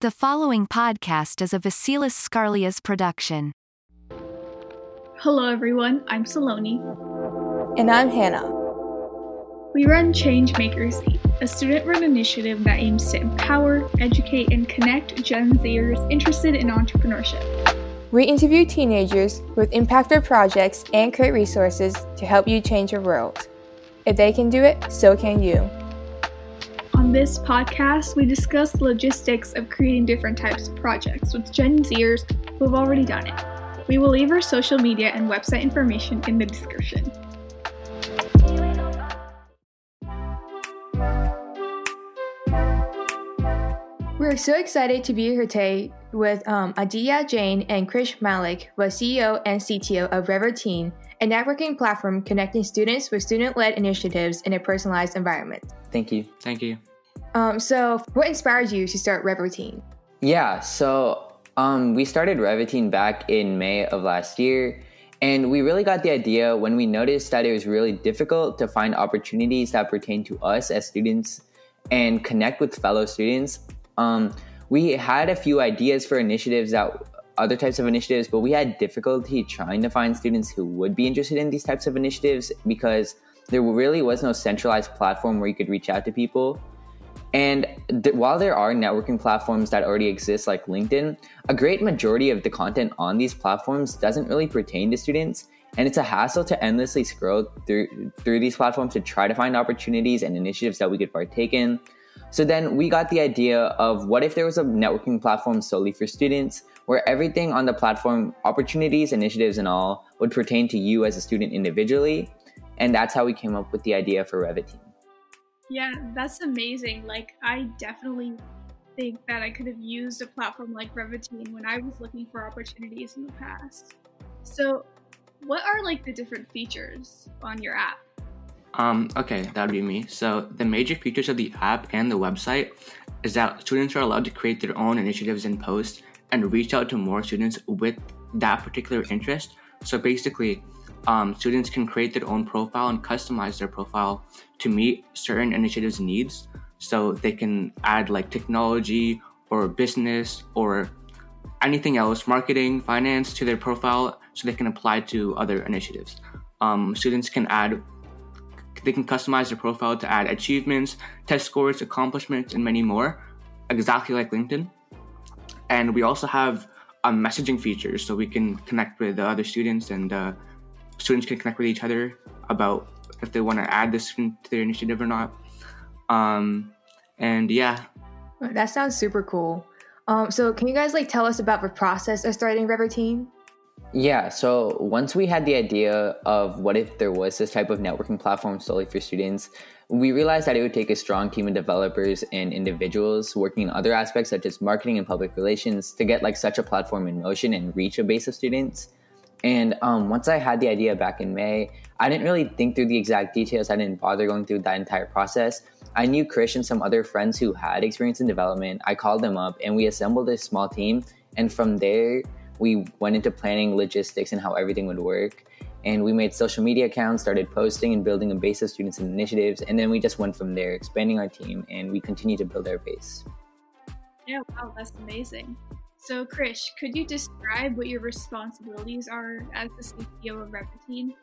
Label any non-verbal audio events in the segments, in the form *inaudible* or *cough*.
The following podcast is a Vasilis Scarlias production. Hello, everyone. I'm Saloni. And I'm Hannah. We run Changemakers, a student run initiative that aims to empower, educate, and connect Gen Zers interested in entrepreneurship. We interview teenagers with impactful projects and create resources to help you change your world. If they can do it, so can you. On this podcast, we discuss the logistics of creating different types of projects with Gen Zers who have already done it. We will leave our social media and website information in the description. We're so excited to be here today with um, Adiya Jain and Krish Malik, the CEO and CTO of Reverteen, a networking platform connecting students with student-led initiatives in a personalized environment. Thank you. Thank you. Um, so, what inspired you to start Reverteen? Yeah, so um, we started Reverteen back in May of last year. And we really got the idea when we noticed that it was really difficult to find opportunities that pertain to us as students and connect with fellow students um, we had a few ideas for initiatives that other types of initiatives, but we had difficulty trying to find students who would be interested in these types of initiatives because there really was no centralized platform where you could reach out to people. And th- while there are networking platforms that already exist, like LinkedIn, a great majority of the content on these platforms doesn't really pertain to students. And it's a hassle to endlessly scroll through through these platforms to try to find opportunities and initiatives that we could partake in. So then we got the idea of what if there was a networking platform solely for students where everything on the platform, opportunities, initiatives, and all would pertain to you as a student individually. And that's how we came up with the idea for Reverteen. Yeah, that's amazing. Like, I definitely think that I could have used a platform like Revitine when I was looking for opportunities in the past. So, what are like the different features on your app? Um, okay, that would be me. So the major features of the app and the website is that students are allowed to create their own initiatives and posts and reach out to more students with that particular interest. So basically, um, students can create their own profile and customize their profile to meet certain initiatives' needs. So they can add like technology or business or anything else, marketing, finance to their profile so they can apply to other initiatives. Um, students can add they can customize their profile to add achievements, test scores, accomplishments, and many more, exactly like LinkedIn. And we also have um, messaging features so we can connect with the other students and uh, students can connect with each other about if they want to add this to their initiative or not. Um, and yeah. That sounds super cool. Um, so can you guys like tell us about the process of starting Reverteen? Yeah, so once we had the idea of what if there was this type of networking platform solely for students, we realized that it would take a strong team of developers and individuals working in other aspects such as marketing and public relations to get like such a platform in motion and reach a base of students. And um, once I had the idea back in May, I didn't really think through the exact details. I didn't bother going through that entire process. I knew Krish and some other friends who had experience in development. I called them up and we assembled a small team. And from there, we went into planning logistics and how everything would work. And we made social media accounts, started posting and building a base of students and initiatives. And then we just went from there, expanding our team, and we continue to build our base. Yeah, wow, that's amazing. So, Krish, could you describe what your responsibilities are as the CTO of Reverteen?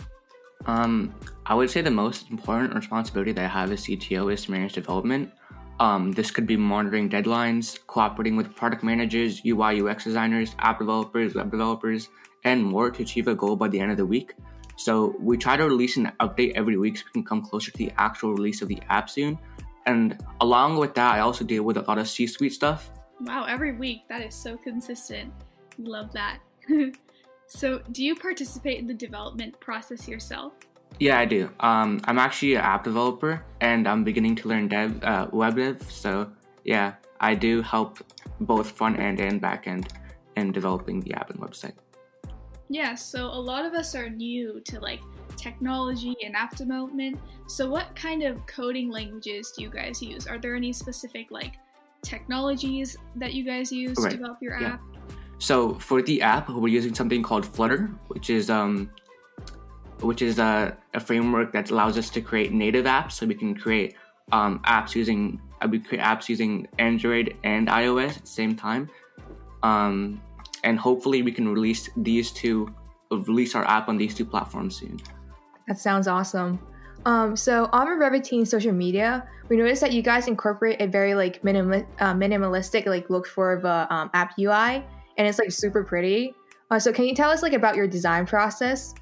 Um, I would say the most important responsibility that I have as CTO is to manage development. Um, this could be monitoring deadlines, cooperating with product managers, UI UX designers, app developers, web developers, and more to achieve a goal by the end of the week. So we try to release an update every week so we can come closer to the actual release of the app soon. And along with that, I also deal with a lot of C-suite stuff. Wow, every week that is so consistent. Love that. *laughs* so, do you participate in the development process yourself? Yeah, I do. Um, I'm actually an app developer, and I'm beginning to learn dev, uh, web dev. So yeah, I do help both front end and back end in developing the app and website. Yeah, so a lot of us are new to like technology and app development. So what kind of coding languages do you guys use? Are there any specific like technologies that you guys use right. to develop your yeah. app? So for the app, we're using something called Flutter, which is um, which is a, a framework that allows us to create native apps. So we can create um, apps using we create apps using Android and iOS at the same time. Um, and hopefully we can release these two, release our app on these two platforms soon. That sounds awesome. Um, so on Revitine social media, we noticed that you guys incorporate a very like minimal, uh, minimalistic like look for the um, app UI, and it's like super pretty. Uh, so can you tell us like about your design process?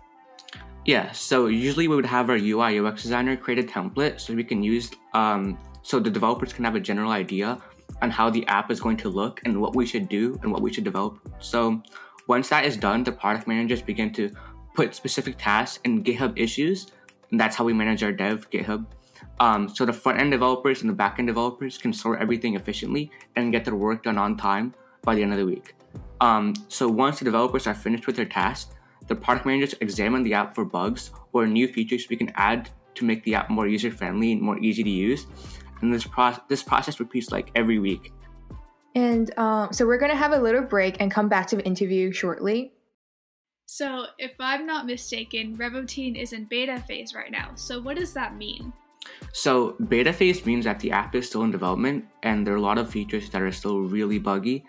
Yeah, so usually we would have our UI UX designer create a template so we can use um, so the developers can have a general idea on how the app is going to look and what we should do and what we should develop. So once that is done, the product managers begin to put specific tasks in GitHub issues, and that's how we manage our dev GitHub. Um, so the front end developers and the back end developers can sort everything efficiently and get their work done on time by the end of the week. Um, so once the developers are finished with their task, the product managers examine the app for bugs or new features we can add to make the app more user friendly and more easy to use. And this, pro- this process repeats like every week. And um, so we're going to have a little break and come back to the interview shortly. So, if I'm not mistaken, Revotine is in beta phase right now. So, what does that mean? So, beta phase means that the app is still in development and there are a lot of features that are still really buggy.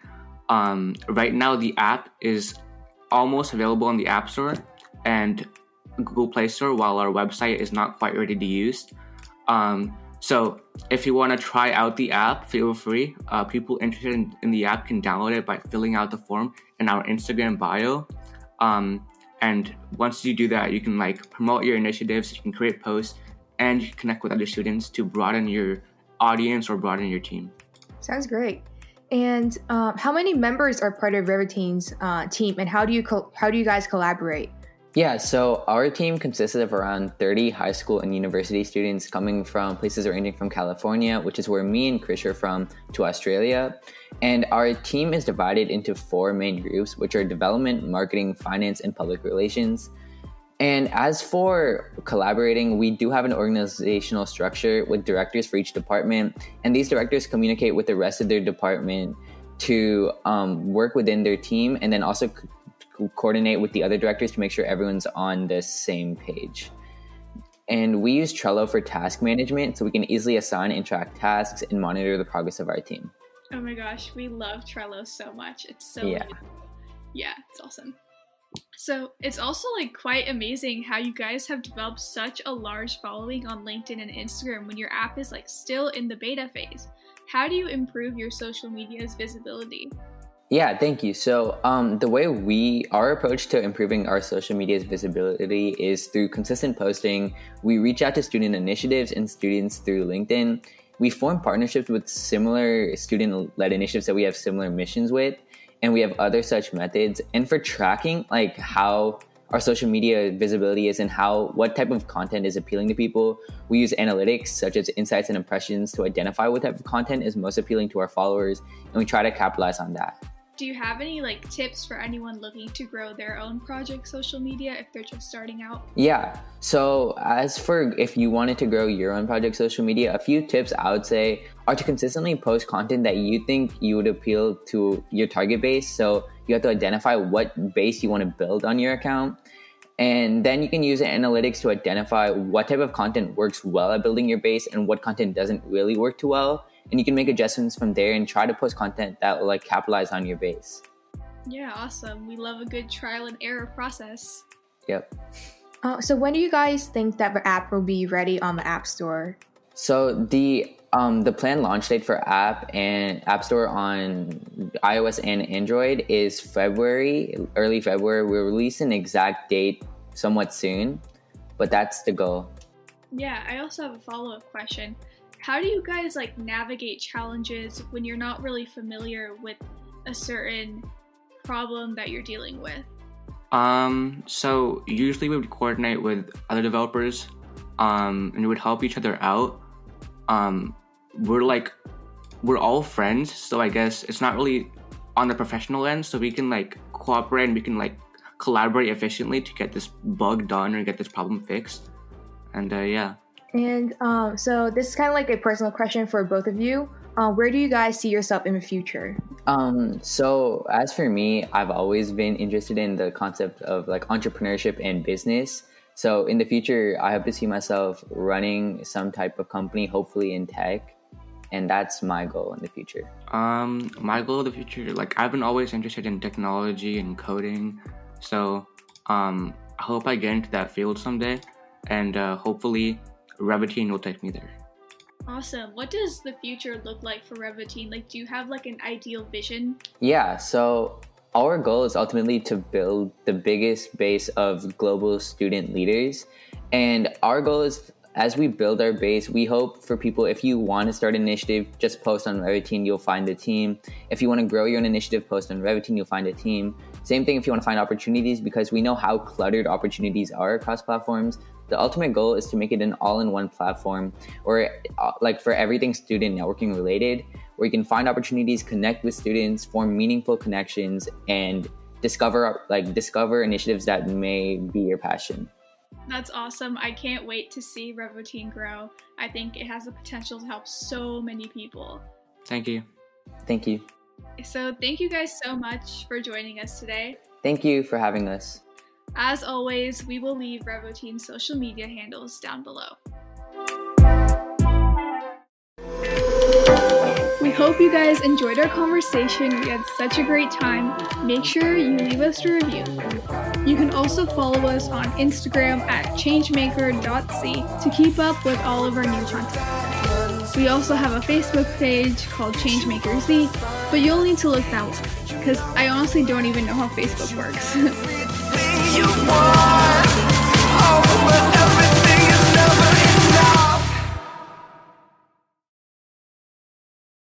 Um, right now, the app is almost available on the App Store and Google Play Store, while our website is not quite ready to use. Um, so, if you want to try out the app, feel free. Uh, people interested in, in, the app can download it by filling out the form in our Instagram bio. Um, and once you do that, you can like promote your initiatives, you can create posts, and you connect with other students to broaden your audience or broaden your team. Sounds great. And um, how many members are part of Revitine's uh, team, and how do you co- how do you guys collaborate? Yeah, so our team consisted of around 30 high school and university students coming from places ranging from California, which is where me and Krish are from, to Australia. And our team is divided into four main groups, which are development, marketing, finance, and public relations. And as for collaborating, we do have an organizational structure with directors for each department, and these directors communicate with the rest of their department to um, work within their team and then also coordinate with the other directors to make sure everyone's on the same page. And we use Trello for task management so we can easily assign and track tasks and monitor the progress of our team. Oh my gosh, we love Trello so much. It's so yeah. Yeah, it's awesome. So it's also like quite amazing how you guys have developed such a large following on LinkedIn and Instagram when your app is like still in the beta phase. How do you improve your social media's visibility? Yeah, thank you. So, um, the way we, our approach to improving our social media's visibility is through consistent posting. We reach out to student initiatives and students through LinkedIn. We form partnerships with similar student led initiatives that we have similar missions with and we have other such methods. And for tracking, like how our social media visibility is and how what type of content is appealing to people, we use analytics such as insights and impressions to identify what type of content is most appealing to our followers, and we try to capitalize on that do you have any like tips for anyone looking to grow their own project social media if they're just starting out? Yeah. So as for if you wanted to grow your own project social media a few tips i would say are to consistently post content that you think you would appeal to your target base. So you have to identify what base you want to build on your account. And then you can use analytics to identify what type of content works well at building your base and what content doesn't really work too well and you can make adjustments from there and try to post content that will like capitalize on your base. Yeah, awesome. We love a good trial and error process. Yep. Uh, so when do you guys think that the app will be ready on the App Store? So the um, the planned launch date for app and App Store on iOS and Android is February, early February. We'll release an exact date somewhat soon, but that's the goal. Yeah, I also have a follow up question how do you guys like navigate challenges when you're not really familiar with a certain problem that you're dealing with? Um, so usually we would coordinate with other developers, um, and we would help each other out. Um, we're like, we're all friends, so I guess it's not really on the professional end, so we can like cooperate and we can like collaborate efficiently to get this bug done or get this problem fixed. And uh, yeah. And um, so this is kind of like a personal question for both of you. Uh, where do you guys see yourself in the future? Um, so as for me, I've always been interested in the concept of like entrepreneurship and business. So in the future, I hope to see myself running some type of company, hopefully in tech. and that's my goal in the future. Um, my goal in the future, like I've been always interested in technology and coding, so um, I hope I get into that field someday, and uh, hopefully, Revitine will take me there. Awesome. What does the future look like for Revitine? Like, do you have like an ideal vision? Yeah, so our goal is ultimately to build the biggest base of global student leaders. And our goal is as we build our base, we hope for people, if you want to start an initiative, just post on Revitine, you'll find a team. If you want to grow your own initiative, post on Revitine, you'll find a team. Same thing if you want to find opportunities, because we know how cluttered opportunities are across platforms. The ultimate goal is to make it an all in one platform or uh, like for everything student networking related, where you can find opportunities, connect with students, form meaningful connections, and discover like discover initiatives that may be your passion. That's awesome. I can't wait to see Revitine grow. I think it has the potential to help so many people. Thank you. Thank you. So, thank you guys so much for joining us today. Thank you for having us. As always, we will leave Revotine's social media handles down below. We hope you guys enjoyed our conversation. We had such a great time. Make sure you leave us a review. You can also follow us on Instagram at changemaker.c to keep up with all of our new content. We also have a Facebook page called ChangeMakerZ, but you'll need to look that one because I honestly don't even know how Facebook works. *laughs* you want. Oh,